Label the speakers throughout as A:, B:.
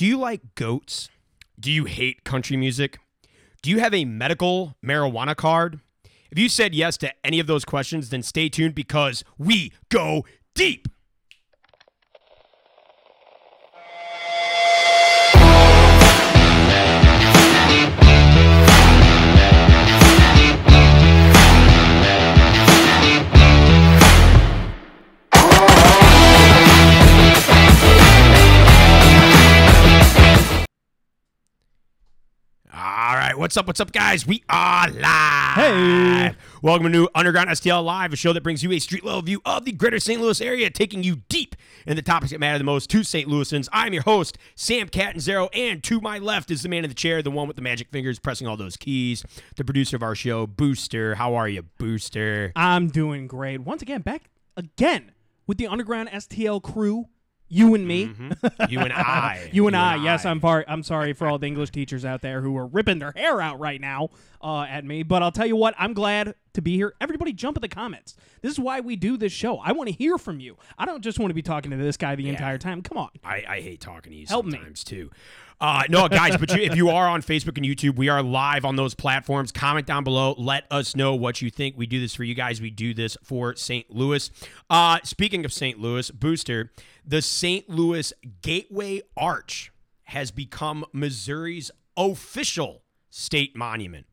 A: Do you like goats? Do you hate country music? Do you have a medical marijuana card? If you said yes to any of those questions, then stay tuned because we go deep. What's up? What's up, guys? We are live.
B: Hey.
A: welcome to new Underground STL Live, a show that brings you a street level view of the greater St. Louis area, taking you deep in the topics that matter the most to St. Louisans. I'm your host, Sam Catanzaro, and to my left is the man in the chair, the one with the magic fingers pressing all those keys, the producer of our show, Booster. How are you, Booster?
B: I'm doing great. Once again, back again with the Underground STL crew. You and me.
A: You and I.
B: You and I. Yes, I'm par- I'm sorry for all the English teachers out there who are ripping their hair out right now uh, at me. But I'll tell you what, I'm glad to be here. Everybody jump in the comments. This is why we do this show. I want to hear from you. I don't just want to be talking to this guy the entire time. Come on.
A: I, I hate talking to you
B: Help me.
A: sometimes too. Uh, no, guys, but you, if you are on Facebook and YouTube, we are live on those platforms. Comment down below. Let us know what you think. We do this for you guys. We do this for St. Louis. Uh, speaking of St. Louis, Booster, the St. Louis Gateway Arch has become Missouri's official state monument.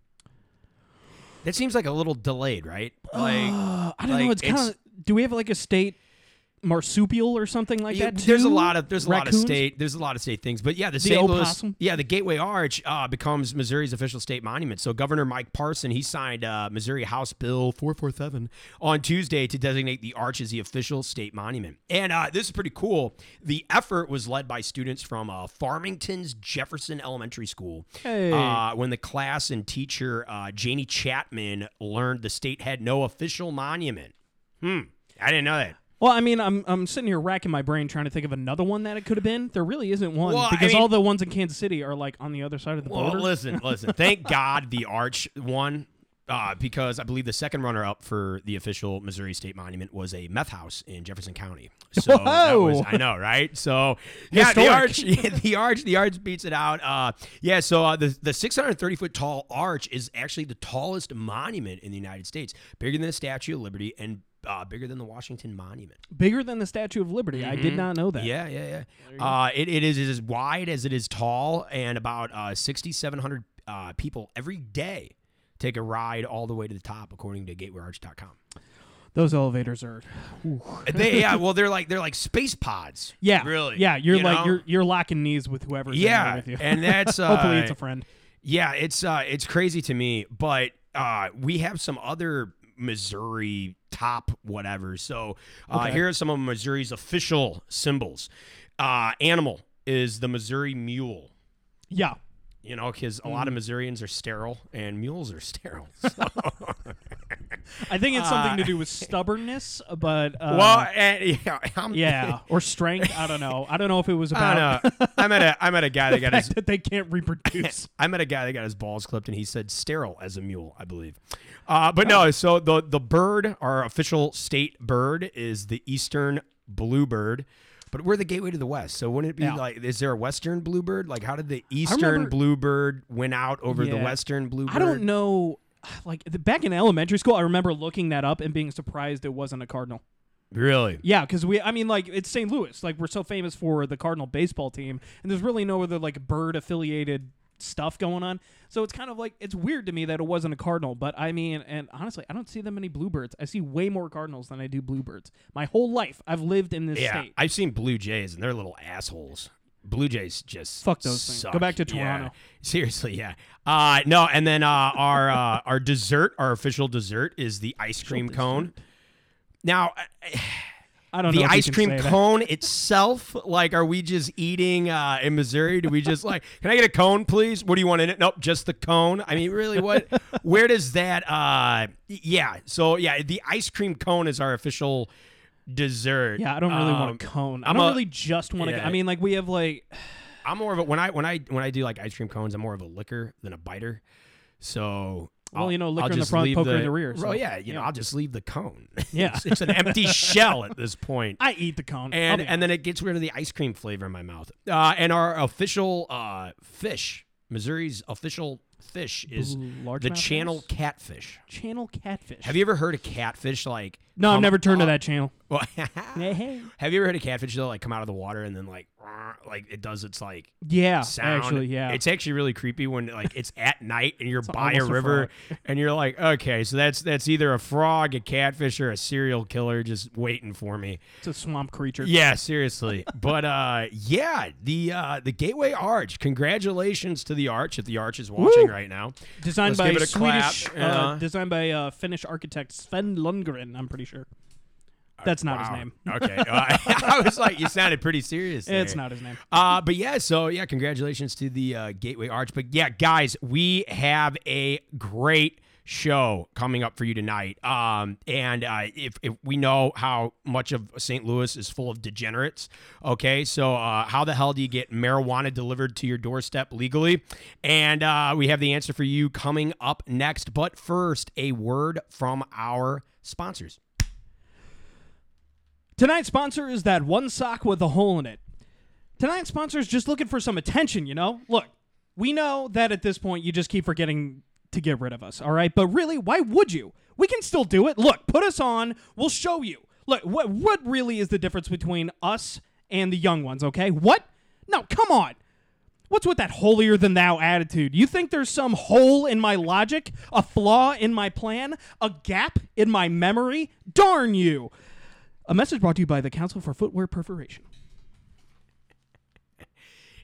A: That seems like a little delayed, right? Like,
B: I don't
A: like,
B: know. It's kind of. Do we have like a state marsupial or something like that?
A: there's a lot of there's a lot of state there's a lot of state things, but yeah, the, St. Louis yeah the Gateway Arch uh, becomes Missouri's official state monument. So Governor Mike Parson he signed uh, Missouri House Bill 447 on Tuesday to designate the arch as the official state monument. And uh, this is pretty cool. The effort was led by students from uh, Farmington's Jefferson Elementary School.
B: Hey.
A: Uh, when the class and teacher uh, Janie Chapman learned the state had no official monument. Hmm, I didn't know that.
B: Well, I mean, I'm I'm sitting here racking my brain trying to think of another one that it could have been. There really isn't one
A: Well, I
B: because
A: mean-
B: all the ones in Kansas City are like on the other side of the
A: Well,
B: border.
A: listen, listen. Thank God the Arch won. Uh, because I believe the second runner up for the official Missouri State Monument was a meth house in Jefferson County. So that was,
B: Whoa.
A: I know, right? So yeah, the
B: Historic.
A: arch, yeah, the arch, the arch beats it out. Uh, yeah, so uh, the the 630 foot tall arch is actually the tallest monument in the United States, bigger than the Statue of Liberty and uh, bigger than the Washington Monument.
B: Bigger than the Statue of Liberty. I did not know that.
A: Mm-hmm. Yeah, yeah, yeah. Uh, it, it is as wide as it is tall, and about uh, 6,700 uh, people every day take a ride all the way to the top, according to GatewayArch.com.
B: Those elevators are.
A: They, yeah, well, they're like they're like space pods.
B: Yeah,
A: really.
B: Yeah, you're
A: you
B: like
A: know?
B: you're you're locking knees with whoever's in there
A: yeah,
B: with you.
A: and that's uh,
B: hopefully it's a friend.
A: Yeah, it's uh, it's crazy to me, but uh, we have some other Missouri top whatever. So uh,
B: Okay.
A: here are some of Missouri's official symbols. Uh, animal is the Missouri mule.
B: Yeah.
A: You know, because a
B: Mm.
A: lot of Missourians are sterile and mules are sterile. So.
B: I think it's something to do with stubbornness, but uh,
A: well, and, yeah,
B: yeah, or strength. I don't know. I don't know if it was about.
A: I met a I met a guy that got his
B: that they can't reproduce.
A: I met a guy that got his balls clipped, and he said sterile as a mule, I believe. Uh, but no, so the the bird, our official state bird, is the eastern bluebird. But we're the gateway to the west, so wouldn't it be
B: Yeah.
A: like? Is there a western bluebird? Like, how did the eastern
B: remember-
A: bluebird win out over the
B: Yeah.
A: western bluebird?
B: I don't know. Like the, back in elementary school, I remember looking that up and being surprised it wasn't a cardinal.
A: Really?
B: Yeah, because we, I mean, like it's St. Louis. Like we're so famous for the Cardinal baseball team, and there's really no other like bird affiliated stuff going on. So it's kind of like it's weird to me that it wasn't a cardinal. But I mean, and honestly, I don't see that many bluebirds. I see way more cardinals than I do bluebirds. My whole life, I've lived in this
A: Yeah,
B: state.
A: I've seen Blue Jays, and they're little assholes. Blue Jays just
B: Fuck those things. Go back to
A: Yeah.
B: Toronto.
A: Seriously, yeah. Uh, no, and then uh, our uh, our dessert, our official dessert, is the ice cream cone. Now,
B: I don't
A: the
B: know. you
A: ice cream
B: say that.
A: cone itself, like, are we just eating uh, in Missouri? Do we just like, can I get a cone, please? What do you want in it? Nope, just the cone. I mean, really, what? where does that? Uh, yeah. So yeah, the ice cream cone is our official dessert.
B: Yeah, I don't really
A: Um,
B: want a cone. I
A: I'm
B: don't
A: a-
B: really just want to.
A: yeah.
B: I mean, like we have like
A: I'm more of a when I when I when I do like ice cream cones, I'm more of a licker than a biter. So
B: Well,
A: I'll-
B: you know, liquor in the front, poker in the rear,
A: Well,
B: so,
A: yeah, you know. I'll just leave the cone.
B: Yeah.
A: it's, it's an empty shell at this point.
B: I eat the cone.
A: And and then it gets rid of the ice cream flavor in my mouth. Uh, and our official uh, fish, Missouri's official fish, is the channel catfish.
B: channel catfish.
A: Have you ever heard of catfish like?
B: No, I've never turned to that channel.
A: Well, have you ever heard of catfish though? Like come out of the water and then like, like it does its like
B: Yeah,
A: sound.
B: actually, yeah.
A: It's actually really creepy when like it's at night and you're by a
B: almost a
A: river and you're like, okay, so that's that's either a frog, a catfish, or a serial killer just waiting for me.
B: It's a swamp creature.
A: Yeah, seriously. but uh yeah, the uh the Gateway Arch. Congratulations to the Arch if the Arch is watching
B: Woo!
A: right now.
B: Designed
A: Let's
B: by
A: give it a clap,
B: Swedish,
A: yeah.
B: uh, designed by uh, Finnish architect Sven Lundgren. I'm pretty sure. That's not his name.
A: Okay. Uh, I was like, you sounded pretty serious.
B: It's not his name.
A: Uh, but yeah, so yeah, congratulations to the uh, Gateway Arch. But yeah, guys, we have a great show coming up for you tonight. Um, and uh, if, if we know how much of St. Louis is full of degenerates, okay, so uh, how the hell do you get marijuana delivered to your doorstep legally? And uh, we have the answer for you coming up next. But first, a word from our sponsors.
B: Tonight's sponsor is that one sock with a hole in it. Tonight's sponsor is just looking for some attention, you know? Look, we know that at this point you just keep forgetting to get rid of us, all right? But really, why would you? We can still do it. Look, put us on. We'll show you. Look, what what really is the difference between us and the young ones, okay? What? No, come on. What's with that holier than thou attitude? You think there's some hole in my logic, a flaw in my plan, a gap in my memory? Darn you. A message brought to you by the Council for Footwear Perforation.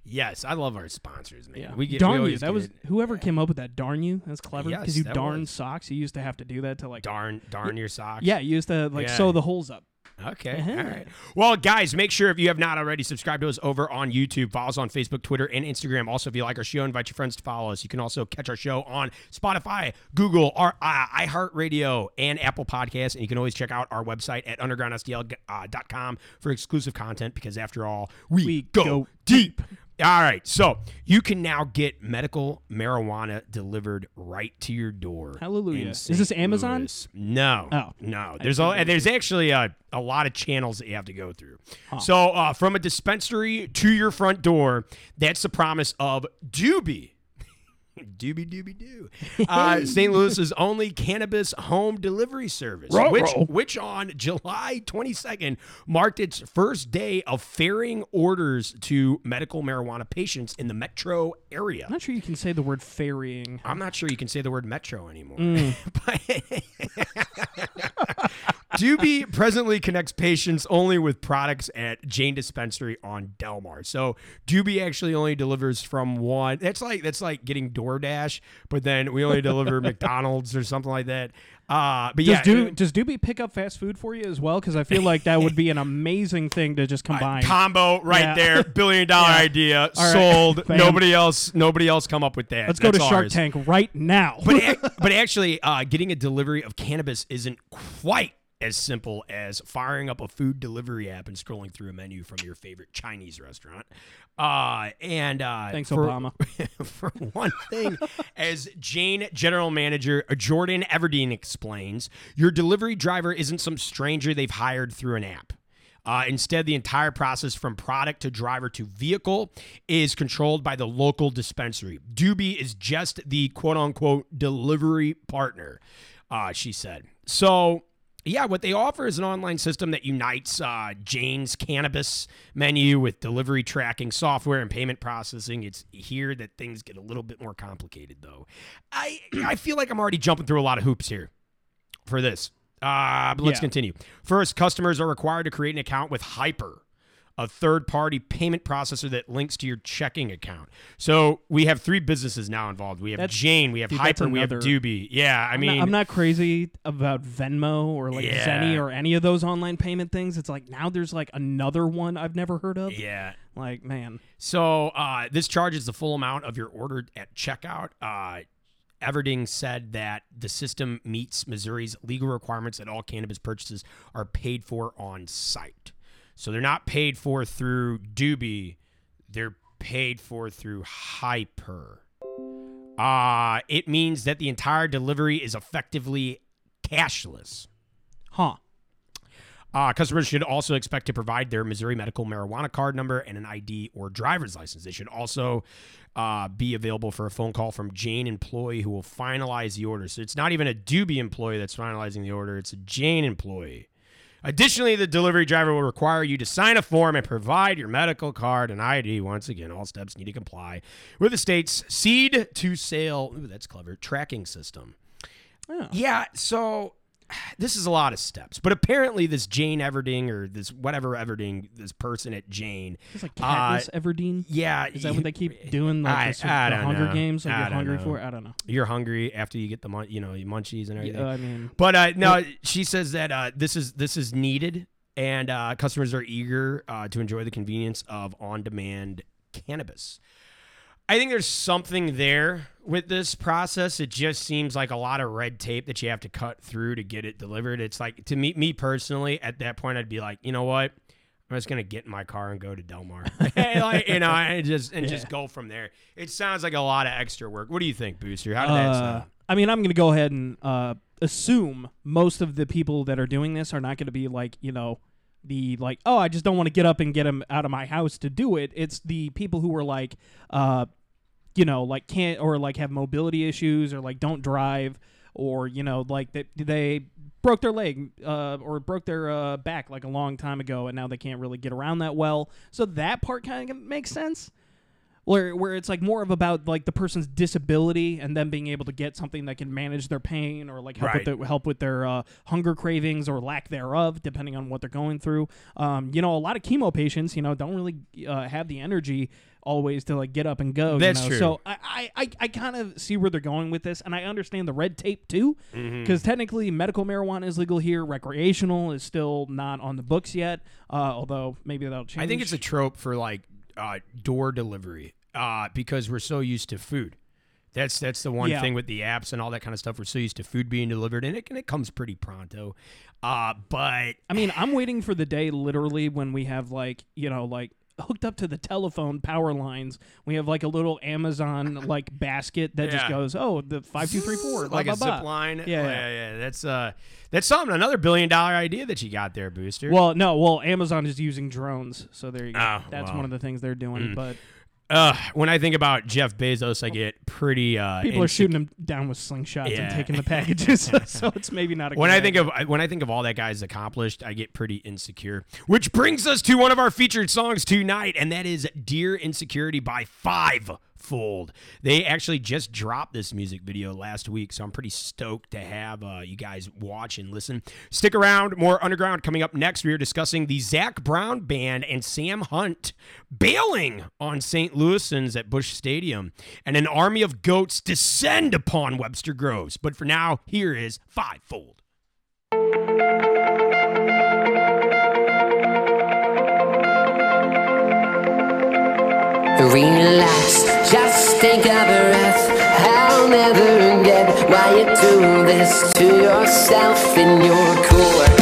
A: Yes, I love our sponsors, man.
B: Yeah.
A: We get we
B: darn you.
A: always
B: That was whoever came up with that. Darn you. That's clever.
A: Yes,
B: Because you darn
A: was.
B: socks. You used to have to do that to like.
A: darn darn your socks.
B: Yeah, you used to like
A: Yeah.
B: sew the holes up.
A: Okay.
B: Uh-huh.
A: All right. Well, guys, make sure if you have not already, subscribe to us over on YouTube. Follow us on Facebook, Twitter, and Instagram. Also, if you like our show, invite your friends to follow us. You can also catch our show on Spotify, Google, our uh, iHeartRadio, and Apple Podcasts. And you can always check out our website at undergroundstl.com for exclusive content because, after all, we,
B: We
A: go,
B: go
A: deep. All right, so you can now get medical marijuana delivered right to your door.
B: Hallelujah. Is this Amazon?
A: Louis. No.
B: Oh.
A: no. There's a, there's actually a, a lot of channels that you have to go through. So uh, from a dispensary to your front door, that's the promise of Doobie. Doobie doobie doo. Uh, St. Louis's only cannabis home delivery service, which which on July 22nd marked its first day of ferrying orders to medical marijuana patients in the metro area.
B: I'm not sure you can say the word ferrying.
A: I'm not sure you can say the word metro anymore.
B: Mm.
A: But Doobie presently connects patients only with products at Jane Dispensary on Delmar. So Doobie actually only delivers from one. That's like that's like getting DoorDash, but then we only deliver McDonald's or something like that. Uh, but
B: Does,
A: yeah,
B: Do, does Doobie pick up fast food for you as well? Because I feel like that would be an amazing thing to just combine.
A: combo right
B: Yeah.
A: there, billion dollar
B: Yeah.
A: idea,
B: right.
A: sold.
B: Bam.
A: Nobody else, nobody else come up with that.
B: Let's go to Shark
A: ours.
B: Tank right now.
A: but but actually, uh, getting a delivery of cannabis isn't quite as simple as firing up a food delivery app and scrolling through a menu from your favorite Chinese restaurant. Uh, and uh,
B: Thanks,
A: for-
B: Obama.
A: for one thing, as Jane General Manager Jordan Everdeen explains, your delivery driver isn't some stranger they've hired through an app. Uh, instead, the entire process from product to driver to vehicle is controlled by the local dispensary. Doobie is just the quote unquote delivery partner, uh, she said. So, yeah, what they offer is an online system that unites uh, Jane's cannabis menu with delivery tracking software and payment processing. It's here that things get a little bit more complicated, though. I I feel like I'm already jumping through a lot of hoops here for this. Uh, but let's
B: Yeah.
A: continue. First, customers are required to create an account with Hypur, a third party payment processor that links to your checking account. So we have three businesses now involved. We have
B: That's-
A: Jane, we have
B: dude,
A: Hypur, we have Doobie. Yeah, I
B: I'm
A: mean,
B: not, I'm not crazy about Venmo or like
A: Yeah.
B: Zenny or any of those online payment things. It's like now there's like another one I've never heard of.
A: yeah.
B: Like, man.
A: So uh, this charges the full amount of your order at checkout. Uh, Everding said that the system meets Missouri's legal requirements that all cannabis purchases are paid for on site. So they're not paid for through Doobie, they're paid for through Hypur. Uh, it means that the entire delivery is effectively cashless.
B: Huh.
A: Uh, customers should also expect to provide their Missouri medical marijuana card number and an ID or driver's license. They should also uh, be available for a phone call from Jane employee who will finalize the order. So it's not even a Doobie employee that's finalizing the order; it's a Jane employee. Additionally, the delivery driver will require you to sign a form and provide your medical card and ID. Once again, all steps need to comply with the state's seed to sale. Ooh, that's clever. Tracking system.
B: Oh.
A: Yeah, so this is a lot of steps, but apparently this Jane Everding or this whatever Everding, this person at Jane,
B: It's like
A: uh,
B: Katniss Everdeen.
A: yeah,
B: Is that what they keep doing? Like
A: I-
B: this-
A: I
B: the Hunger
A: know.
B: Games? Like
A: I
B: you're hungry
A: know.
B: for? I don't know.
A: You're hungry after you get the you know munchies and everything.
B: Yeah, I mean,
A: But uh, no, she says that uh, this is this is needed, and uh, customers are eager uh, to enjoy the convenience of on-demand cannabis. I think there's something there with this process. It just seems like a lot of red tape that you have to cut through to get it delivered. It's like to me, me personally, at that point, I'd be like, you know what? I'm just gonna get in my car and go to Delmar, like, you know, and just and just go from there. It sounds like a lot of extra work. What do you think, Booster? How did that
B: uh,
A: sound?
B: I mean, I'm going to go ahead and uh, assume most of the people that are doing this are not going to be like, you know, the like, oh, I just don't want to get up and get him out of my house to do it. It's the people who are like, uh, you know, like can't or like have mobility issues or like don't drive or you know like they they broke their leg uh, or broke their uh, back like a long time ago and now they can't really get around that well. So that part kind of makes sense where where it's like more of about like the person's disability and them being able to get something that can manage their pain or like help
A: Right.
B: with their, help with their uh, hunger cravings or lack thereof, depending on what they're going through. Um, you know, a lot of chemo patients, you know, don't really uh, have the energy always to like get up and go. you
A: That's
B: know?
A: true.
B: So I I, I, kind of see where they're going with this, and I understand the red tape too,
A: Mm-hmm.
B: because technically medical marijuana is legal here, recreational is still not on the books yet. Uh, although maybe that'll change.
A: I think it's a trope for like uh, door delivery uh, because we're so used to food. That's that's the one
B: Yeah.
A: thing with the apps and all that kind of stuff. We're so used to food being delivered, and it and it comes pretty pronto. Uh, but
B: I mean, I'm waiting for the day literally when we have like, you know, like hooked up to the telephone power lines. We have like a little Amazon like basket that just goes, oh, the five two three four,
A: like
B: blah,
A: a
B: blah.
A: zip line.
B: Yeah,
A: yeah,
B: yeah.
A: yeah. That's uh, that's something. Another billion dollar idea that you got there, Booster.
B: Well, no, well, Amazon is using drones, so there you go.
A: Oh,
B: That's one of the things they're doing.
A: Mm.
B: But
A: uh, when I think about Jeff Bezos, I get pretty. Uh,
B: people are shooting him down with slingshots
A: Yeah.
B: and taking the packages, so it's maybe not a.
A: When
B: good
A: I think
B: idea.
A: of when I think of all that guy's accomplished, I get pretty insecure. Which brings us to one of our featured songs tonight, and that is "Dear Insecurity" by Fivefold. They actually just dropped this music video last week, so I'm pretty stoked to have uh, you guys watch and listen. Stick around, more underground coming up next. We are discussing the Zac Brown band and Sam Hunt bailing on St. Louisans at Busch Stadium, and an army of goats descend upon Webster Groves. But for now, here is Fivefold.
C: Relax, take a breath. I'll never get why you do this to yourself in your core.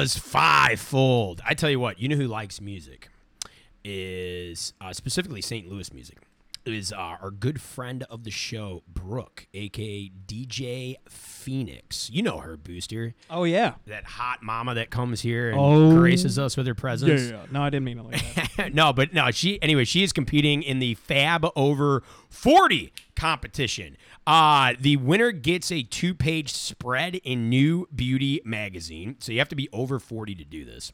A: Was fivefold. I tell you what, you know who likes music is uh, specifically St. Louis music. Is uh, our good friend of the show, Brooke, aka DJ Phoenix. You know her, Booster.
B: Oh yeah.
A: That hot mama that comes here and
B: Oh.
A: graces us with her presence.
B: No, I didn't mean it like that.
A: no, but no, she anyway, she is competing in the Fab Over 40 competition. Uh, the winner gets a two-page spread in New Beauty magazine. So you have to be over 40 to do this.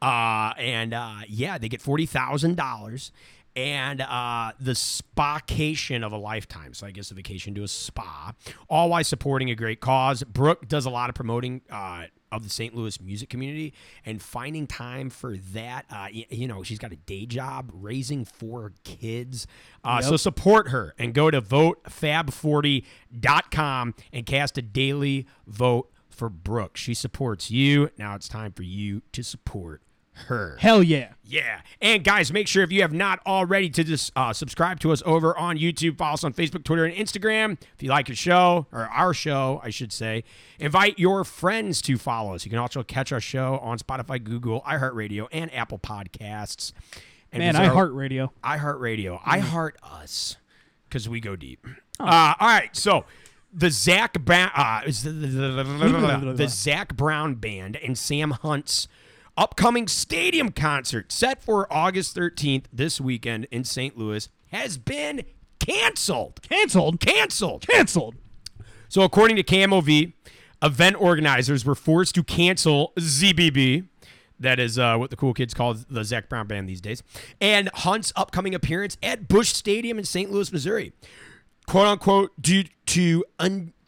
A: Uh, and uh, yeah, they get forty thousand dollars and uh, the spacation of a lifetime. So I guess a vacation to a spa, all while supporting a great cause. Brooke does a lot of promoting uh, of the St. Louis music community and finding time for that. Uh, you know, she's got a day job raising four kids. Uh, So support her and go to votefab40.com and cast a daily vote for Brooke. She supports you. Now it's time for you to support her.
B: Hell yeah.
A: Yeah. And guys, make sure if you have not already to just uh, subscribe to us over on YouTube, follow us on Facebook, Twitter, and Instagram. If you like your show, or our show, I should say, invite your friends to follow us. You can also catch our show on Spotify, Google, iHeartRadio, and Apple Podcasts. And
B: Man,
A: visit
B: I
A: our-
B: heart radio.
A: iHeartRadio. I heart us because we go deep. Uh, all right, so the Zac Brown, uh, the, the Zac Brown band and Sam Hunt's upcoming stadium concert set for August 13th this weekend in St. Louis has been canceled.
B: Canceled.
A: Canceled.
B: Canceled.
A: So, according to KMOV, event organizers were forced to cancel ZBB. That is uh, what the cool kids call the Zac Brown Band these days. And Hunt's upcoming appearance at Busch Stadium in St. Louis, Missouri. Quote unquote, due to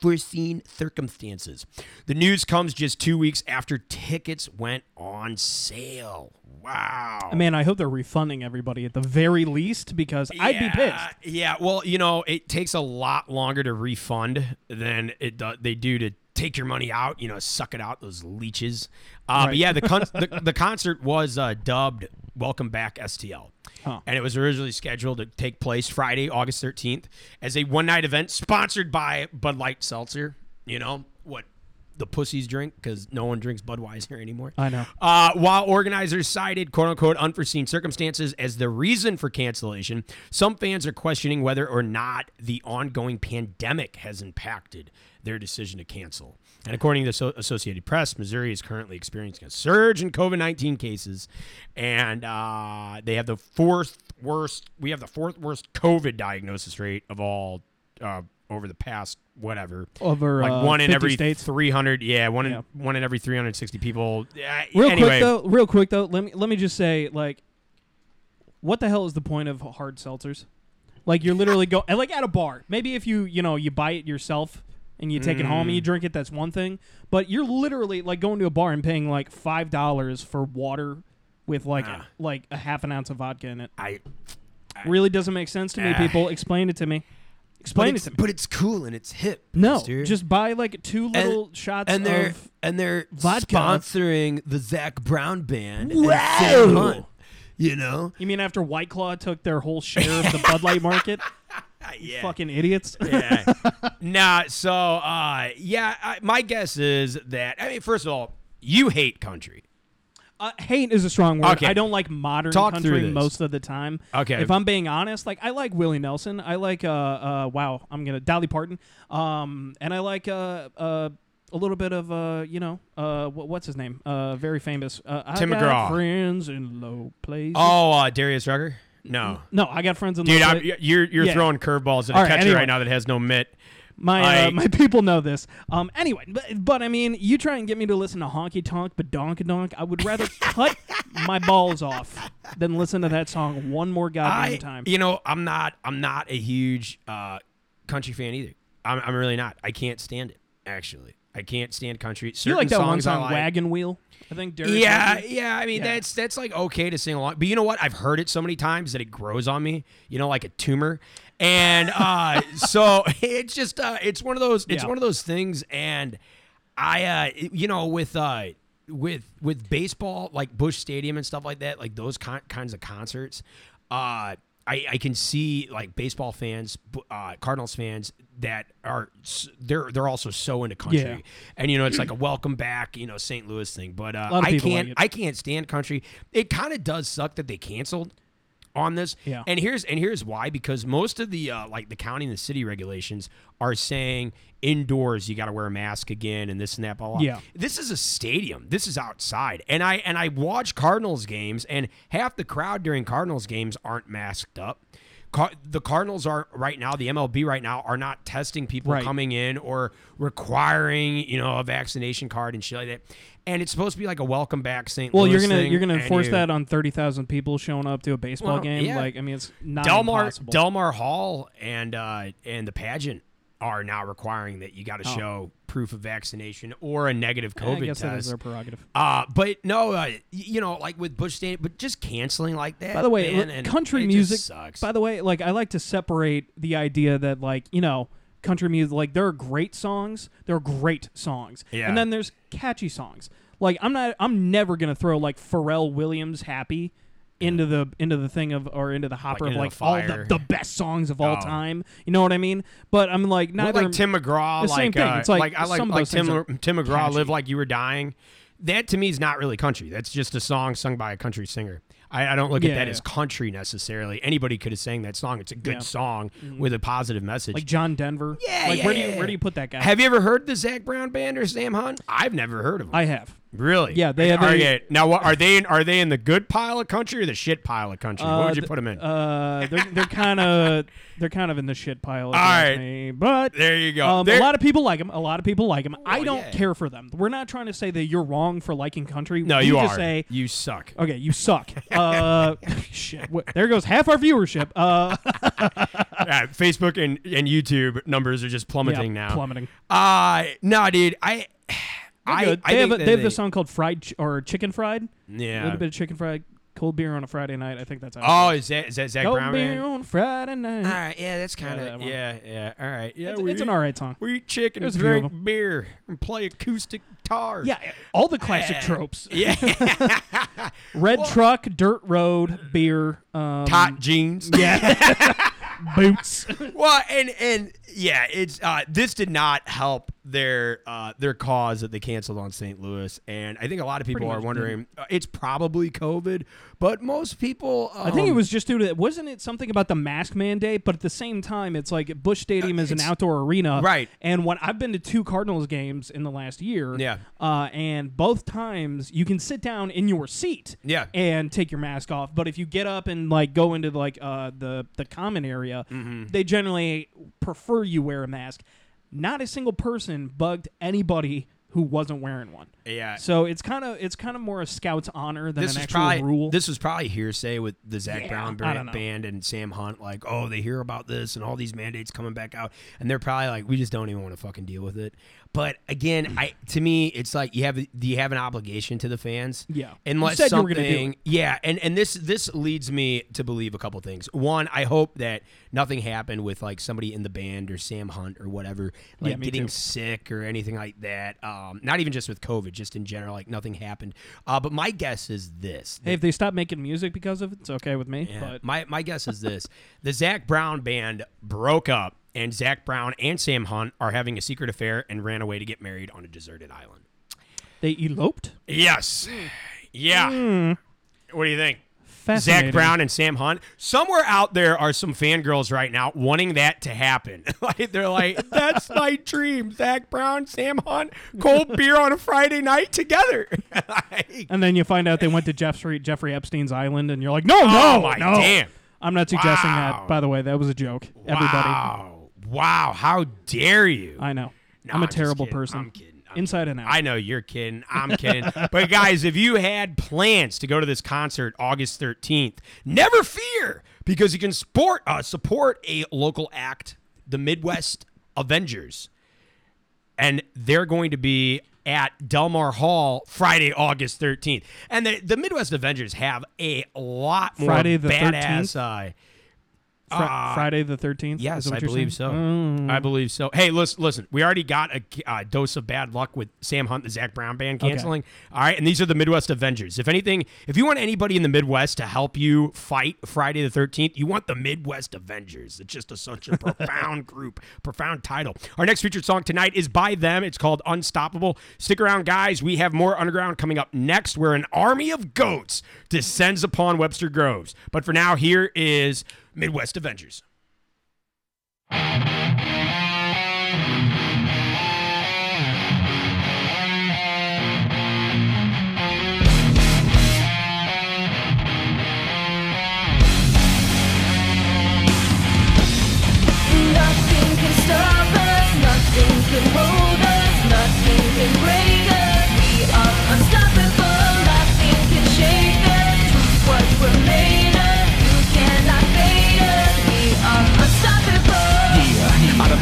A: unforeseen circumstances. The news comes just two weeks after tickets went on sale. Wow.
B: Man, I hope they're refunding everybody at the very least because I'd be pissed.
A: Yeah, Yeah, well, you know, it takes a lot longer to refund than it do, they do to take your money out. You know, suck it out, those leeches. Uh, But yeah, the, con- the the concert was uh, dubbed "Welcome Back STL,"
B: Huh.
A: and it was originally scheduled to take place Friday, August thirteenth, as a one night event sponsored by Bud Light Seltzer. You know what? The pussies drink because no one drinks Budweiser anymore.
B: I know.
A: Uh, while organizers cited quote unquote unforeseen circumstances as the reason for cancellation, some fans are questioning whether or not the ongoing pandemic has impacted their decision to cancel. And according to the so- Associated Press, Missouri is currently experiencing a surge in COVID 19 cases, and uh, they have the fourth worst, we have the fourth worst COVID diagnosis rate of all. Uh, over the past whatever
B: Over,
A: like
B: uh,
A: one in
B: 50
A: every
B: states?
A: 300 yeah one in one in every 360 people Yeah,
B: Real
A: anyway
B: quick though, real quick though, let me let me just say like what the hell is the point of hard seltzers? Like you're literally go and, like at a bar. Maybe if you, you know, you buy it yourself and you take it home and you
A: Mm.
B: drink it, that's one thing. But you're literally like going to a bar and paying like five dollars for water with like
A: Ah.
B: like a half an ounce of vodka in it.
A: I
B: Really doesn't make sense to me,
A: Ah.
B: people. Explain it to me.
A: but
B: Explain it
A: it's,
B: to me.
A: but it's cool and it's hip
B: No,
A: mister.
B: just buy like two little shots
A: and they're
B: of
A: and they're
B: vodka.
A: sponsoring the Zac Brown band
B: Wow.
A: and Sam Hunt, you know
B: You mean after White Claw took their whole share of the Bud Light market?
A: yeah
B: Fucking idiots.
A: yeah. nah, so uh, yeah, I, my guess is that I mean, first of all, you hate country.
B: Uh, hate is a strong word.
A: Okay.
B: I don't like modern
A: Talk
B: country most of the time.
A: Okay.
B: If I'm being honest, like I like Willie Nelson. I like uh uh wow, I'm gonna Dolly Parton. Um and I like uh uh a little bit of uh you know uh what's his name uh very famous uh
A: Tim McGraw.
B: friends in low places.
A: Oh, uh, Darius Rucker? No.
B: no, I got friends in
A: Dude, I'm, you're you're
B: Yeah.
A: throwing curveballs at a
B: All right,
A: catcher
B: anyway.
A: right now that has no mitt.
B: My
A: I-
B: uh, my people know this. Um. Anyway, but, but I mean, you try and get me to listen to honky tonk, but donk donk. I would rather cut my balls off than listen to that song one more goddamn
A: I,
B: time.
A: you know, I'm not I'm not a huge uh, country fan either. I'm, I'm really not. I can't stand it. Actually, I can't stand country. Certain
B: you like that one
A: songs I
B: song,
A: like.
B: Wagon Wheel? I think Derek.
A: Yeah, yeah. I mean,
B: Yeah.
A: that's that's like okay to sing along, but you know what? I've heard it so many times that it grows on me. You know, like a tumor, and uh, so it's just uh, it's one of those it's
B: Yeah.
A: one of those things. And I, uh, you know, with uh, with with baseball, like Busch Stadium and stuff like that, like those con- kinds of concerts. Uh, I, I can see like baseball fans, uh, Cardinals fans that are they're they're also so into country,
B: Yeah.
A: and you know it's like a welcome back, you know St. Louis thing. But uh, I can't
B: like.
A: I can't stand country. It kind of does suck that they canceled on this.
B: Yeah.
A: And here's and here's why because most of the uh, like the county and the city regulations are saying indoors you got to wear a mask again and this and that blah blah.
B: Yeah.
A: This is a stadium. This is outside. And I and I watch Cardinals games and half the crowd during Cardinals games aren't masked up. Car- the Cardinals are right now, the MLB right now are not testing people
B: Right.
A: coming in or requiring, you know, a vaccination card and shit like that. And it's supposed to be like a welcome back St.
B: Well,
A: Louis
B: you're gonna you're gonna enforce
A: you-
B: that on thirty thousand people showing up to a baseball
A: Well,
B: game.
A: yeah.
B: Like, I mean, it's not
A: Delmar
B: impossible.
A: Delmar Hall and uh, and the pageant are now requiring that you got to
B: Oh.
A: show proof of vaccination or a negative COVID
B: I guess that is
A: test.
B: their prerogative.
A: Uh, but no, uh, you know, like with Busch Stadium, but just canceling like that.
B: By the way,
A: man,
B: country music.
A: Sucks.
B: By the way, like I like to separate the idea that like you know country music like there are great songs, there are great songs,
A: Yeah.
B: and then there's catchy songs. Like I'm not, I'm never gonna throw like Pharrell Williams "Happy" into the into the thing of or into the hopper
A: into
B: of
A: the
B: like all
A: fire.
B: the, the best songs of all
A: Oh.
B: time. You know what I mean? But I'm like neither.
A: like Tim McGraw,
B: the
A: like,
B: same thing.
A: Uh,
B: It's like
A: I like
B: some of
A: like
B: those things
A: Tim,
B: are
A: Tim McGraw,
B: catchy.
A: "Live Like You Were Dying." That to me is not really country. That's just a song sung by a country singer. I, I don't look
B: Yeah,
A: at that
B: yeah.
A: as country necessarily. Anybody could have sang that song. It's a good
B: Yeah. Mm-hmm.
A: song with a positive message.
B: like John Denver.
A: Yeah,
B: Like
A: yeah,
B: where do you
A: yeah.
B: where do you put that guy?
A: Have you ever heard the Zach Brown band or Sam Hunt? I've never heard of them.
B: I have.
A: Really?
B: Yeah, they-
A: are.
B: they-
A: now, what, are they? In, are they in the good pile of country or the shit pile of country? what
B: Uh,
A: would you put them in?
B: Uh, they're they're kind of they're kind of in the shit pile.
A: All right.
B: me. but
A: there you go.
B: um, a lot of people like them. A lot of people like them. I
A: Oh,
B: don't
A: yeah.
B: care for them. We're not trying to say that you're wrong for liking country.
A: no,
B: we
A: you
B: just
A: are.
B: Say,
A: you suck.
B: okay, you suck. Uh, shit. Wh- There goes half our viewership. Uh,
A: Yeah, Facebook and, and YouTube numbers are just plummeting
B: yeah,
A: now.
B: plummeting.
A: Uh no, dude. I.
B: They're
A: I,
B: good.
A: I
B: they have a,
A: that
B: they have the song called fried ch- or chicken fried.
A: Yeah, a
B: little bit of chicken fried, cold beer on a Friday night. I think that's how.
A: Oh,
B: it
A: is that is that Zac
B: goes.
A: Brown
B: cold beer
A: band?
B: on Friday night.
A: All right, yeah, that's kind
B: that
A: of
B: one.
A: yeah, yeah. All right, yeah.
B: it's,
A: we
B: it's an alright song.
A: We eat chicken,
B: There's a few of
A: drink beer, and play acoustic guitar.
B: Yeah, all the classic tropes.
A: yeah.
B: Red truck, dirt road, beer, um,
A: Tot jeans.
B: yeah, boots.
A: well, and and yeah, it's uh, this did not help their uh, their cause that they canceled on St. Louis, and I think a lot of people
B: Pretty
A: are wondering uh, it's probably COVID, but most people. Um,
B: I think it was just due to that wasn't it something about the mask mandate? But at the same time, it's like Busch Stadium is an outdoor arena,
A: Right.
B: And when I've been to two Cardinals games in the last year,
A: Yeah.
B: uh, and both times you can sit down in your seat,
A: Yeah.
B: and take your mask off. But if you get up and like go into like uh, the the common area,
A: Mm-hmm.
B: they generally prefer you wear a mask. Not a single person bugged anybody who wasn't wearing one.
A: yeah.
B: So it's kind of it's kind of more a scout's honor than
A: this
B: an actual
A: probably
B: rule.
A: this was probably hearsay with the Zac
B: Yeah,
A: Brown band, band and Sam Hunt. Like, oh, they hear about this and all these mandates coming back out, and they're probably like, we just don't even want to fucking deal with it. But again, I to me, it's like you have do you have an obligation to the fans?
B: Yeah.
A: Unless
B: You said you were
A: something,
B: gonna do it.
A: yeah, and and this this leads me to believe a couple things. One, I hope that nothing happened with like somebody in the band or Sam Hunt or whatever, like
B: Yeah,
A: getting
B: too.
A: sick or anything like that. Um, not even just with COVID, just in general, like nothing happened. Uh, but my guess is this:
B: Hey, if they stop making music because of it, it's okay with me.
A: yeah.
B: But
A: My my guess is this: the Zac Brown band broke up, and Zac Brown and Sam Hunt are having a secret affair and ran away to get married on a deserted island.
B: they eloped.
A: Yes. Yeah. Hmm. What do you think? Zac Brown and Sam Hunt. Somewhere out there are some fangirls right now wanting that to happen. like they're like, that's my dream. Zach Brown, Sam Hunt, cold beer on a Friday night together. Like,
B: And then you find out they went to Jeffrey Jeffrey Epstein's island, and you're like, no,
A: oh
B: no,
A: my
B: no.
A: damn.
B: I'm not suggesting
A: Wow.
B: that. By the way, that was a joke. Everybody,
A: Wow. Wow. How dare you?
B: I know.
A: No,
B: I'm a
A: just
B: terrible
A: kidding.
B: person.
A: I'm kidding. I'm
B: Inside and out.
A: I know you're kidding. I'm kidding. but guys, if you had plans to go to this concert August 13th, never fear because you can support uh, support a local act, the Midwest Avengers, and they're going to be at Delmar Hall Friday, August 13th. And the, the Midwest Avengers have a lot more
B: Friday the
A: badass. Uh,
B: Fri-
A: Uh,
B: Friday the thirteenth.
A: Yes, I believe
B: saying?
A: so.
B: Mm.
A: I believe so. Hey, listen, listen. We already got a uh, dose of bad luck with Sam Hunt, the Zac Brown band
B: Okay.
A: canceling. All right, and these are the Midwest Avengers. If anything, if you want anybody in the Midwest to help you fight Friday the Thirteenth, you want the Midwest Avengers. It's just a, such a profound group, profound title. Our next featured song tonight is by them. It's called Unstoppable. Stick around, guys. We have more underground coming up next, where an army of goats descends upon Webster Groves. But for now, here is Midwest Avengers.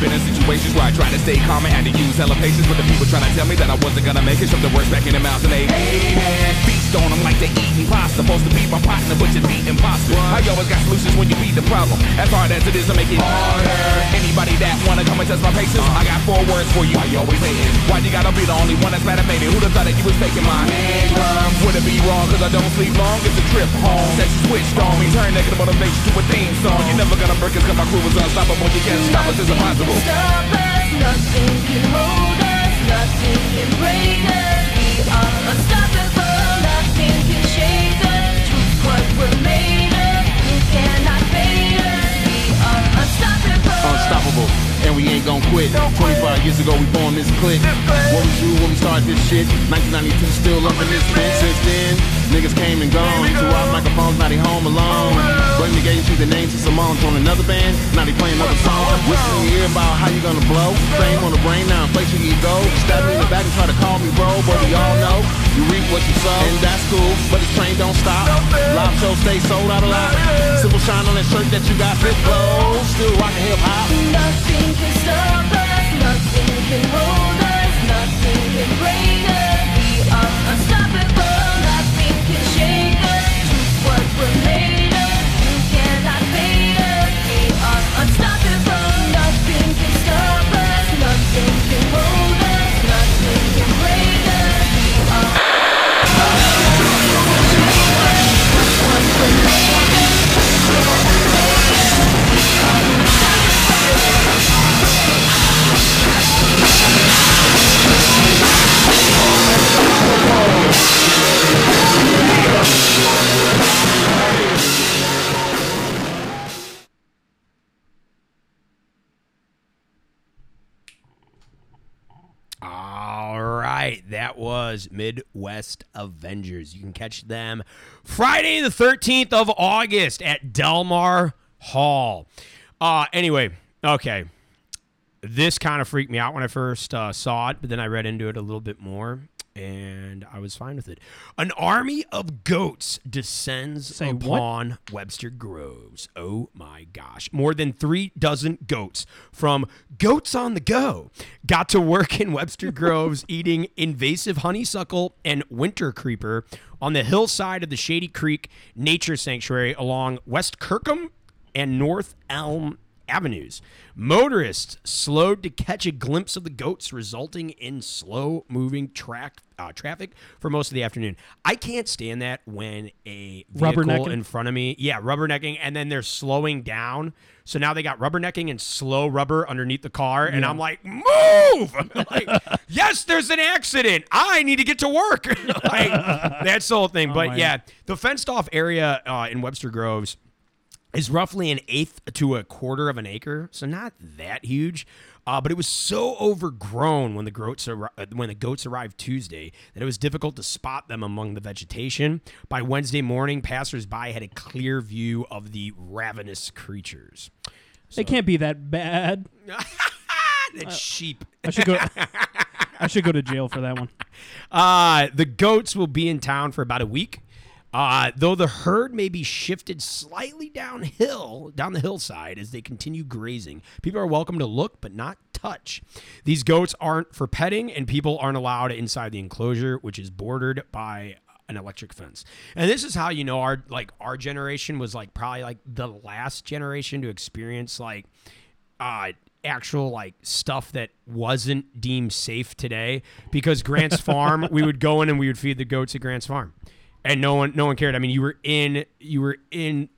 D: Been in situations where I tried to stay calm and had to use hella patience with the people trying to tell me that I wasn't gonna make it. Shove the words back in their mouths and they hating. Feast on them like they eating pasta. Supposed to be my partner, but you're beat imposter. I always got solutions when you beat the problem. As hard as it is to make it harder. Anybody that wanna come and test my patience, I got four words for you. Why you always hating? Why you gotta be the only one that's mad at me? Who'd have thought that you was faking my income? Would it be wrong cause I don't sleep long? It's a trip home. You switched on me. Turn negative motivation to a theme song. You're never gonna break us cause my crew was unstoppable. You can't stop us, it's impossible.
E: Stop us, nothing can hold us, nothing can break us. We are unstoppable, nothing can shake us. Truth what we're made of, you cannot fade us. We are unstoppable.
F: unstoppable, and we ain't gon' quit. 25 years ago, we formed this clique. What was you when we started this shit? 1992, still up in this bitch. Since then, niggas came and gone. Two out microphones, now they home alone. Blame the game, the names of Simone on another band. Now they playing another song. Wishing you hear about how you gonna blow. Fame on the brain, now inflation you go. Stab me in the back and try to call me bro, but we all know you reap what you sow. And that's cool, but this train don't stop. Live shows stay sold out a lot. Simple shine on that shirt that you got fit flow. Still rockin' hip hop.
E: Nothing can stop us, can hold us, nothing can break us.
A: Was Midwest Avengers. You can catch them Friday the 13th of August at Delmar Hall. Uh anyway, okay. This kind of freaked me out when I first uh, saw it, but then I read into it a little bit more and I was fine with it. An army of goats descends
B: Say what?
A: upon Webster Groves. Oh my gosh. More than three dozen goats from Goats on the Go got to work in Webster Groves eating invasive honeysuckle and winter creeper on the hillside of the Shady Creek Nature Sanctuary along West Kirkham and North Elm avenues. Motorists slowed to catch a glimpse of the goats, resulting in slow moving track uh, traffic for most of the afternoon. I can't stand that when a vehicle in front of me, yeah, rubbernecking, and then they're slowing down. So now they got rubbernecking and slow rubber underneath the car, and I'm like, move! like, yes, there's an accident. I need to get to work. like, that's the whole thing. but
B: my
A: yeah, the fenced off area uh, in Webster Groves is roughly an eighth to a quarter of an acre, so not that huge. Uh, but it was so overgrown when the goats uh, when the goats arrived Tuesday that it was difficult to spot them among the vegetation. By Wednesday morning, passersby had a clear view of the ravenous creatures.
B: They can't be that bad.
A: That sheep.
B: I should go. I should go to jail for that one.
A: Uh, the goats will be in town for about a week. Uh, though the herd may be shifted slightly downhill, down the hillside as they continue grazing, people are welcome to look but not touch. These goats aren't for petting, and people aren't allowed inside the enclosure, which is bordered by an electric fence. And this is how you know our like our generation was like probably like the last generation to experience like uh actual like stuff that wasn't deemed safe today because Grant's farm we would go in and we would feed the goats at Grant's farm. And no one no one cared. I mean, you were in you were in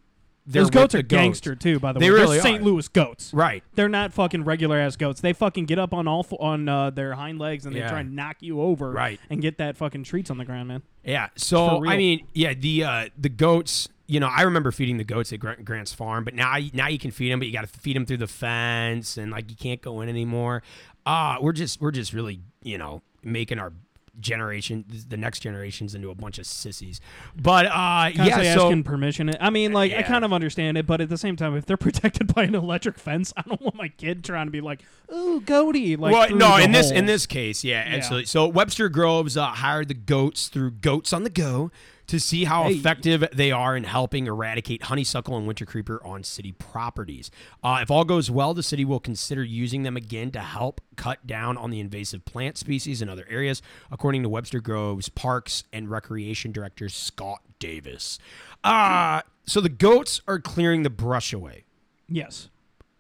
A: there
B: Those goats are gangster too, by the
A: They
B: way.
A: really
B: They're St. Louis goats.
A: Right.
B: They're not fucking regular ass goats. They fucking get up on all f- on uh, their hind legs and they
A: Yeah.
B: try and knock you over.
A: Right.
B: And get that fucking treats on the ground, man.
A: Yeah.
B: For
A: So
B: real.
A: I mean, yeah, the uh, the goats. You know, I remember feeding the goats at Grant, Grant's farm, but now now you can feed them, but you got to feed them through the fence, and like you can't go in anymore. Uh we're just we're just really you know making our generation the next generations into a bunch of sissies. But uh yeah, so
B: asking permission. I mean, like, I kind of understand it, but at the same time, if they're protected by an electric fence, I don't want my kid trying to be like, "Ooh, goaty!" Like,
A: well, no, in this in this case, yeah,
B: Yeah.
A: absolutely. So Webster Groves uh, hired the goats through Goats on the Go to see how
B: Hey.
A: effective they are in helping eradicate honeysuckle and winter creeper on city properties. Uh, if all goes well, the city will consider using them again to help cut down on the invasive plant species in other areas, according to Webster Groves Parks and Recreation Director Scott Davis. Uh, so the goats are clearing the brush away
B: yes,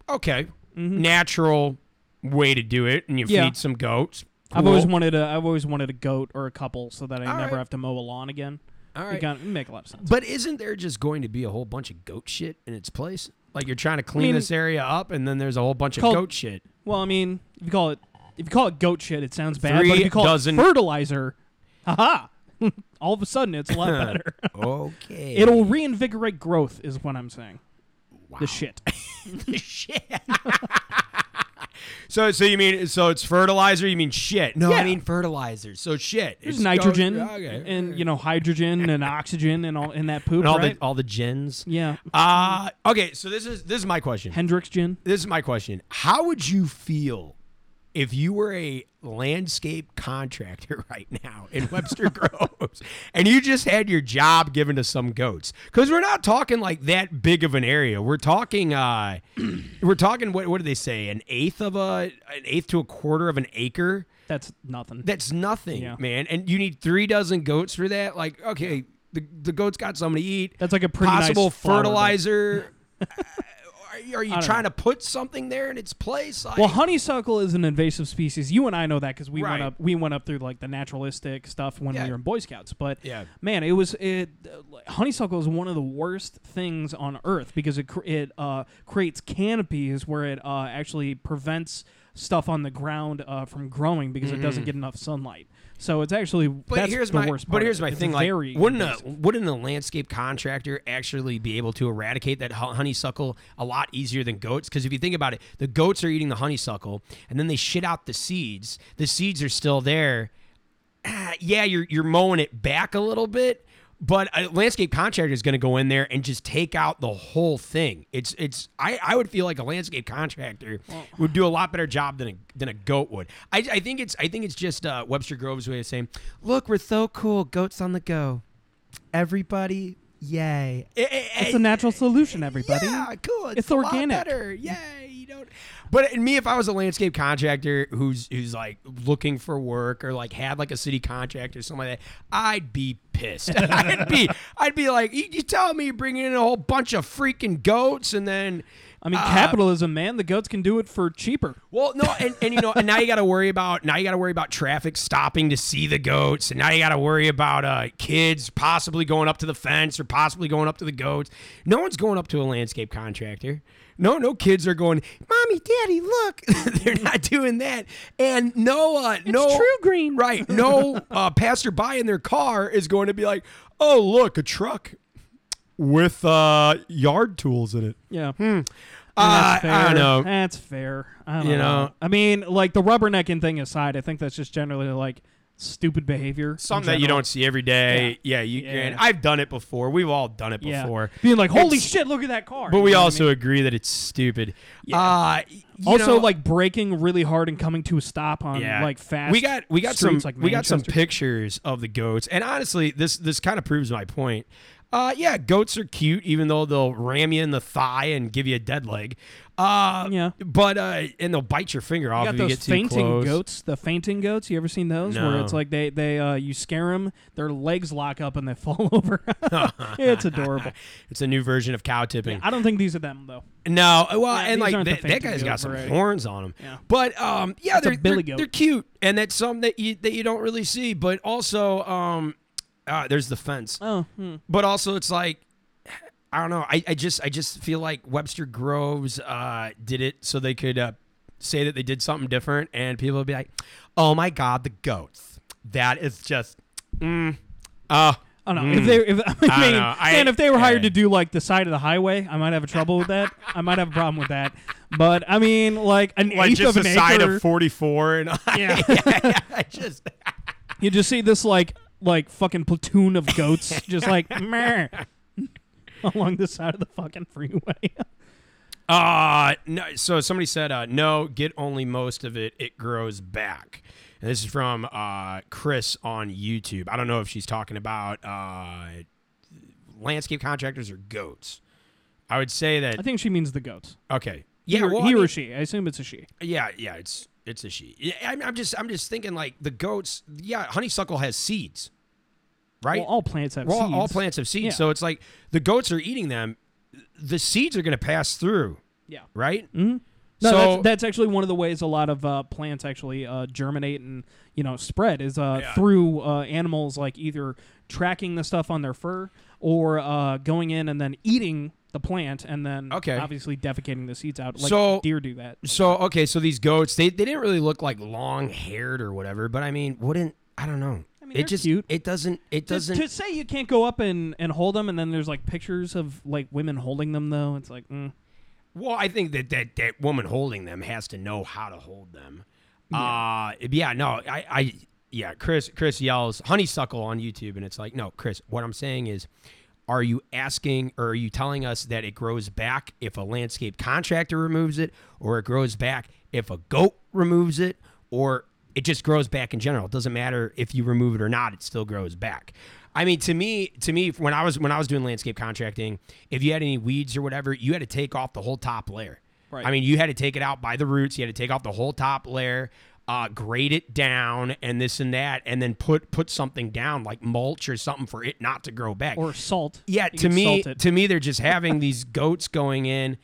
A: okay, natural way to do it, and you
B: Mm-hmm. Yeah.
A: feed some goats.
B: I've always wanted a I've always wanted a goat or a couple so that I
A: All
B: never
A: right.
B: have to mow a lawn again.
A: All
B: It
A: right.
B: got- it make a lot of sense.
A: But isn't there just going to be a whole bunch of goat shit in its place? Like you're trying to clean
B: mean-
A: this area up, and then there's a whole bunch of goat shit.
B: Well, I mean, if you call it if you call it goat shit, it sounds bad.
A: Three
B: but if you call
A: dozen-
B: it fertilizer, haha, all of a sudden it's a lot better.
A: Okay,
B: It'll reinvigorate growth, is what I'm saying. The shit.
A: The shit. So, so you mean so it's fertilizer? You mean shit? No, I mean fertilizer. So shit.
B: There's
A: It's
B: nitrogen
A: okay.
B: and you know hydrogen and oxygen and all in that poop,
A: and all
B: right?
A: the all the gens.
B: yeah,
A: Uh okay. So this is this is my question.
B: Hendrick's gin.
A: this is my question. How would you feel if you were a landscape contractor right now in Webster Groves and you just had your job given to some goats? Because we're not talking like that big of an area. We're talking uh we're talking what what do they say? An eighth of a an eighth to a quarter of an acre?
B: That's nothing.
A: That's nothing,
B: Yeah.
A: man. And you need three dozen goats for that? Like, okay, the the goats got something to eat
B: That's like a pretty nice
A: possible
B: bed.
A: fertilizer. are you, are you trying
B: know.
A: to put something there in its place? Like,
B: Well, honeysuckle is an invasive species. You and I know that because we
A: Right.
B: went up. We went up through like the naturalistic stuff when
A: Yeah.
B: we were in Boy Scouts. But
A: Yeah.
B: man, it was it. Uh, honeysuckle is one of the worst things on earth because it cr- it uh, creates canopies where it uh, actually prevents stuff on the ground uh, from growing because it doesn't get enough sunlight. So it's actually
A: Mm-hmm. but
B: that's
A: here's
B: the
A: my
B: worst part
A: but here's my
B: It's
A: thing. Like, wouldn't a wouldn't a landscape contractor actually be able to eradicate that honeysuckle a lot easier than goats? Because if you think about it, the goats are eating the honeysuckle, and then they shit out the seeds. The seeds are still there. Ah, yeah, you're you're mowing it back a little bit, but a landscape contractor is going to go in there and just take out the whole thing. It's it's I, I would feel like a landscape contractor would do a lot better job than a than a goat would. I, I think it's I think it's just uh, Webster Grove's way of saying, look, we're so cool, goats on the go, everybody, yay!
B: Eh, eh, eh, it's a natural solution, everybody.
A: Yeah, cool. It's,
B: It's organic.
A: better. Yay! You don't. But me, if I was a landscape contractor who's who's like looking for work or like had like a city contract or something like that, I'd be pissed. I'd be I'd be like, you, you telling me you're bringing in a whole bunch of freaking goats and then.
B: I mean,
A: uh,
B: capitalism, man. The goats can do it for cheaper.
A: Well, no, and, and you know, and now you got to worry about now you got to worry about traffic stopping to see the goats, and now you got to worry about uh, kids possibly going up to the fence or possibly going up to the goats. No one's going up to a landscape contractor. No, no kids are going, mommy, daddy, look. They're not doing that, and no, uh, no,
B: TruGreen.
A: right? No uh, passerby in their car is going to be like, oh, look, a truck with uh, yard tools in it.
B: Yeah.
A: Uh,
B: That's fair.
A: I don't know.
B: That's fair. I don't
A: You
B: know.
A: know.
B: I mean, like the rubbernecking thing aside, I think that's just generally like stupid behavior.
A: Something that you don't see every day. Yeah, you.
B: Yeah.
A: And I've done it before. We've all done it
B: Yeah.
A: before.
B: Being like, holy
A: It's-
B: shit, look at that car.
A: But
B: You
A: we
B: what I
A: also
B: mean?
A: agree that it's stupid.
B: Yeah.
A: Uh,
B: also
A: know,
B: like braking really hard and coming to a stop on
A: yeah,
B: like fast.
A: We got we got some
B: like
A: we got some pictures of the goats, and honestly, this this kind of proves my point. Uh, yeah, goats are cute, even though they'll ram you in the thigh and give you a dead leg. Uh,
B: Yeah.
A: But uh, and they'll bite your finger off
B: You
A: if you
B: those
A: get too
B: fainting
A: close.
B: goats, the fainting goats. You ever seen those? Where it's like they they uh, you scare them, their legs lock up and they fall over. it's adorable.
A: It's a new version of cow tipping.
B: I don't think these are them though.
A: No, well,
B: Yeah,
A: and like that, guy's got some
B: variety.
A: horns on him.
B: Yeah.
A: But um, yeah,
B: That's
A: they're they're, they're cute, and that's something that you that you don't really see. But also, um, uh, there's the fence.
B: Oh, hmm.
A: But also, it's like I don't know. I, I just I just feel like Webster Groves uh, did it so they could uh, say that they did something different, and people would be like, "Oh my God, the goats! That is just." Mm, uh,
B: I don't know if they. If, I
A: I
B: mean.
A: I-
B: and if they were hired
A: yeah.
B: to do like the side of the highway, I might have a trouble with that. I might have a problem with that. But I mean, like an
A: like
B: eighth
A: just
B: of
A: the
B: an
A: side of 44 and
B: yeah.
A: I just
B: you just see this like like fucking platoon of goats just like meh, along the side of the fucking freeway.
A: Uh no, so somebody said uh no, get only most of it. It grows back. And this is from uh Chris on YouTube. I don't know if she's talking about uh landscape contractors or goats. I would say that
B: I think she means the goats.
A: okay.
B: He
A: Yeah,
B: or,
A: well,
B: he
A: I
B: or
A: mean-
B: she. I assume it's a she.
A: Yeah, yeah, it's it's a she. I'm, I'm just I'm just thinking like the goats. Yeah, honeysuckle has seeds, right?
B: Well, all plants have
A: Well, all-
B: seeds.
A: all plants have seeds,
B: Yeah.
A: so it's like the goats are eating them. The seeds are going to pass through,
B: Yeah.
A: right?
B: Mm-hmm. No,
A: so
B: that's, that's actually one of the ways a lot of uh, plants actually uh, germinate and you know spread is uh,
A: Yeah.
B: through uh, animals like either tracking the stuff on their fur or uh, going in and then eating the plant and then
A: Okay.
B: obviously defecating the seeds out like
A: So-
B: deer do that.
A: so okay, so these goats they, they didn't really look like long haired or whatever, but I mean, wouldn't I don't know.
B: I mean,
A: it just
B: cute.
A: it doesn't it doesn't
B: to say you can't go up and, and hold them and then there's like pictures of like women holding them though it's like mm.
A: Well, I think that that, that woman holding them has to know how to hold them. Uh yeah, no, I, I yeah, Chris Chris yells honeysuckle on YouTube and it's like, no, Chris, what I'm saying is are you asking or are you telling us that it grows back if a landscape contractor removes it or it grows back if a goat removes it or it just grows back in general? It doesn't matter if you remove it or not, it still grows back. I mean, to me, to me, when I was when I was doing landscape contracting, if you had any weeds or whatever, you had to take off the whole top layer.
B: Right.
A: I mean, you had to take it out by the roots. You had to take off the whole top layer, uh, grade it down, and this and that, and then put put something down like mulch or something for it not to grow back.
B: or salt.
A: yeah,
B: You
A: to me, to me, they're just having these goats going in.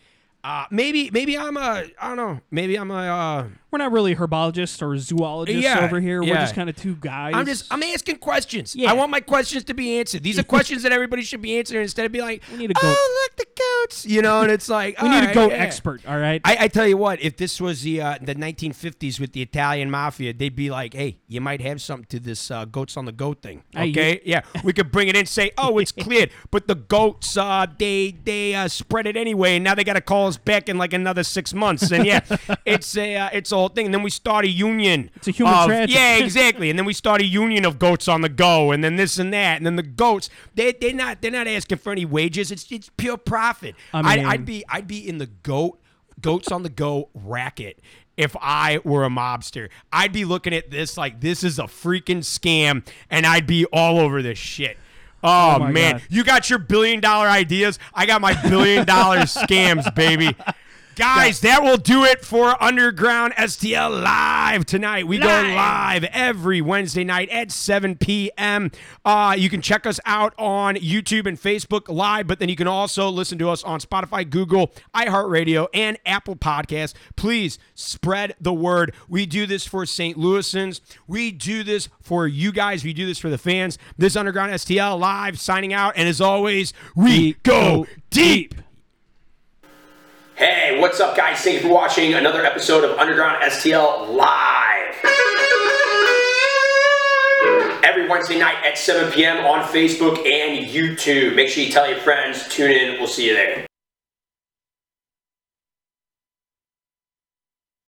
A: Uh, maybe maybe I'm a I don't know. Maybe I'm a uh,
B: We're not really herbologists or zoologists
A: Yeah,
B: over here. We're just kind of two guys.
A: I'm just I'm asking questions.
B: Yeah.
A: I want my questions to be answered. These are questions that everybody should be answering instead of being like,
B: We need a goat.
A: oh
B: goat."
A: look the goats, you know. And it's like
B: we need a
A: right,
B: goat
A: yeah.
B: expert. All right.
A: I, I tell you what, if this was the uh, the 1950s with the Italian mafia, they'd be like, "Hey, you might have something to this uh, goats on the goat thing." Okay, yeah, we could bring it in, and say, "Oh, it's cleared," but the goats, uh, they they uh, spread it anyway, and now they got to call us back in like another six months, and yeah, it's a uh, it's a whole thing. And then we start a union.
B: It's a human
A: of-
B: tragedy.
A: Yeah, exactly. And then we start a union of goats on the go, and then this and that, and then the goats they they're not they're not asking for any wages. It's it's pure profit.
B: I
A: I'd, I'd be I'd be in the goat goats on the go racket if I were a mobster. I'd be looking at this like this is a freaking scam, and I'd be all over this shit. Oh, oh
B: my
A: man,
B: God.
A: you got your billion dollar ideas. I got my billion dollar scams, baby. Guys, that will do it for Underground STL Live tonight. We go live every Wednesday night at 7 p.m. Uh, you can check us out on YouTube and Facebook Live, but then you can also listen to us on Spotify, Google, iHeartRadio, and Apple Podcasts. Please spread the word. We do this for St. Louisans. We do this for you guys. We do this for the fans. This Underground STL Live signing out. And as always, we go deep. Hey, what's up, guys? Thank you for watching another episode of Underground STL Live. Every Wednesday night at 7 p.m. on Facebook and YouTube. Make sure you tell your friends. Tune in. We'll see you there.